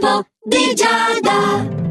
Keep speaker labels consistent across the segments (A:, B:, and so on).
A: L'oroscopo di Giada.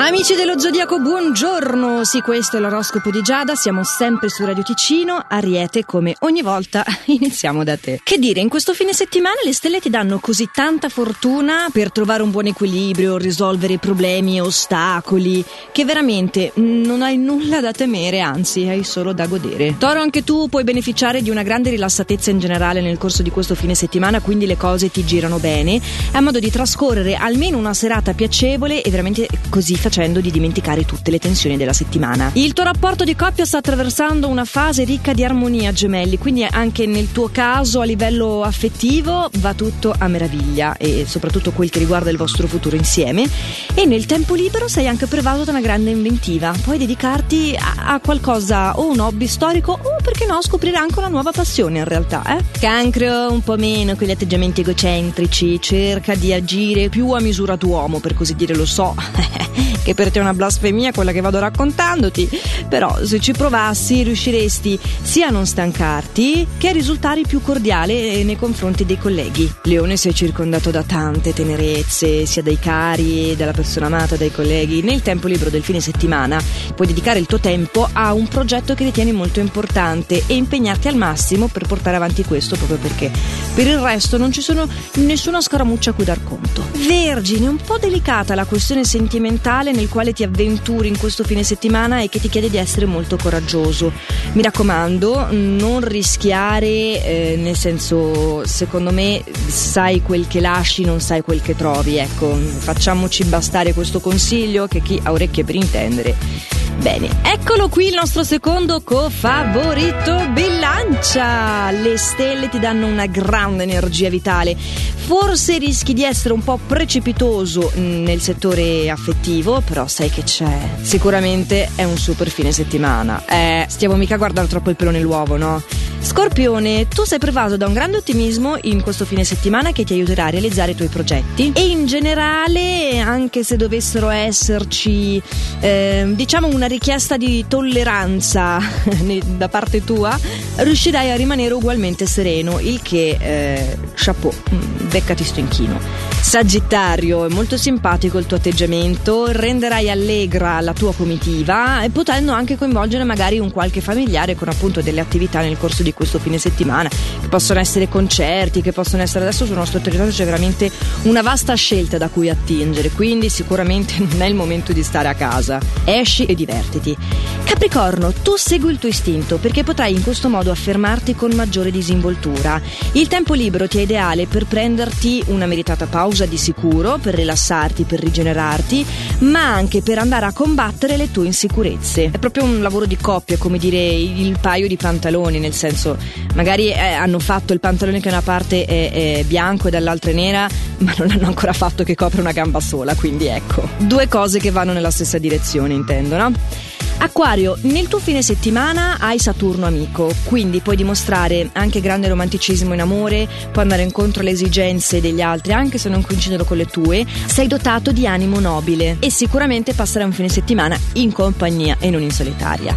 B: Amici dello Zodiaco, buongiorno! Sì, questo è l'oroscopo di Giada, siamo sempre su Radio Ticino, Ariete, come ogni volta iniziamo da te. Che dire, in questo fine settimana le stelle ti danno così tanta fortuna per trovare un buon equilibrio, risolvere problemi e ostacoli, che veramente non hai nulla da temere, anzi hai solo da godere. Toro, anche tu puoi beneficiare di una grande rilassatezza in generale nel corso di questo fine settimana, quindi le cose ti girano bene, a modo di trascorrere almeno una serata piacevole e veramente così facendo di dimenticare tutte le tensioni della settimana. Il tuo rapporto di coppia sta attraversando una fase ricca di armonia, gemelli, quindi anche nel tuo caso a livello affettivo va tutto a meraviglia e soprattutto quel che riguarda il vostro futuro insieme. E nel tempo libero sei anche prevaso da una grande inventiva. Puoi dedicarti a, a qualcosa o un hobby storico o perché no scoprire anche una nuova passione in realtà, eh? Cancro un po' meno quegli atteggiamenti egocentrici, cerca di agire più a misura d'uomo, per così dire, lo so. che per te è una blasfemia quella che vado raccontandoti, però se ci provassi riusciresti sia a non stancarti che a risultare più cordiale nei confronti dei colleghi. Leone sei circondato da tante tenerezze, sia dai cari, dalla persona amata, dai colleghi. Nel tempo libero del fine settimana puoi dedicare il tuo tempo a un progetto che ritieni molto importante e impegnarti al massimo per portare avanti questo proprio perché per il resto non ci sono nessuna scaramuccia a cui dar conto. Vergine, un po' delicata la questione sentimentale nel quale ti avventuri in questo fine settimana e che ti chiede di essere molto coraggioso. Mi raccomando, non rischiare, eh, nel senso, secondo me, sai quel che lasci, non sai quel che trovi. Ecco, facciamoci bastare questo consiglio che chi ha orecchie per intendere Bene, eccolo qui il nostro secondo co-favorito bilancia. Le stelle ti danno una grande energia vitale. Forse rischi di essere un po' precipitoso nel settore affettivo, però sai che c'è. Sicuramente è un super fine settimana. Eh, stiamo mica a guardare troppo il pelo nell'uovo, no? Scorpione, tu sei pervaso da un grande ottimismo in questo fine settimana che ti aiuterà a realizzare i tuoi progetti e in generale, anche se dovessero esserci, eh, diciamo, una richiesta di tolleranza da parte tua, riuscirai a rimanere ugualmente sereno, il che, eh, chapeau, mm, beccati sto inchino. Sagittario, è molto simpatico il tuo atteggiamento, renderai allegra la tua comitiva e potendo anche coinvolgere magari un qualche familiare con appunto delle attività nel corso di questo fine settimana, che possono essere concerti, che possono essere adesso sul nostro territorio c'è veramente una vasta scelta da cui attingere, quindi sicuramente non è il momento di stare a casa. Esci e divertiti. Capricorno, tu segui il tuo istinto perché potrai in questo modo affermarti con maggiore disinvoltura. Il tempo libero ti è ideale per prenderti una meritata pausa di sicuro, per rilassarti, per rigenerarti, ma anche per andare a combattere le tue insicurezze. È proprio un lavoro di coppia, come dire il paio di pantaloni, nel senso, magari eh, hanno fatto il pantalone che una parte è, è bianco e dall'altra è nera, ma non hanno ancora fatto che copre una gamba sola, quindi ecco. Due cose che vanno nella stessa direzione, intendo, no? Acquario, nel tuo fine settimana hai Saturno amico, quindi puoi dimostrare anche grande romanticismo in amore, puoi andare incontro alle esigenze degli altri anche se non coincidono con le tue, sei dotato di animo nobile e sicuramente passerai un fine settimana in compagnia e non in solitaria.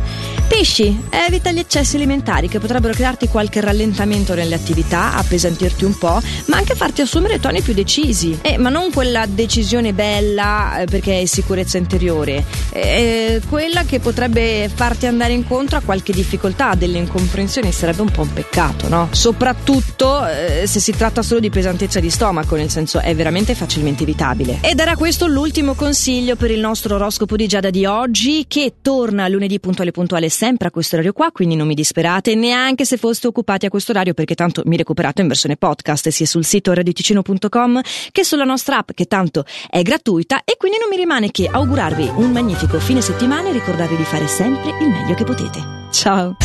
B: Pesci, evita gli eccessi alimentari che potrebbero crearti qualche rallentamento nelle attività, appesantirti un po', ma anche farti assumere toni più decisi. Eh, ma non quella decisione bella eh, perché è sicurezza interiore, eh, quella che potrebbe farti andare incontro a qualche difficoltà, delle incomprensioni, sarebbe un po' un peccato, no? Soprattutto eh, se si tratta solo di pesantezza di stomaco, nel senso è veramente facilmente evitabile. Ed era questo l'ultimo consiglio per il nostro oroscopo di Giada di oggi, che torna lunedì puntuale puntuale sempre a questo orario qua, quindi non mi disperate neanche se foste occupati a questo orario perché tanto mi recuperate in versione podcast sia sul sito radioticino.com che sulla nostra app che tanto è gratuita e quindi non mi rimane che augurarvi un magnifico fine settimana e ricordarvi di fare sempre il meglio che potete. Ciao!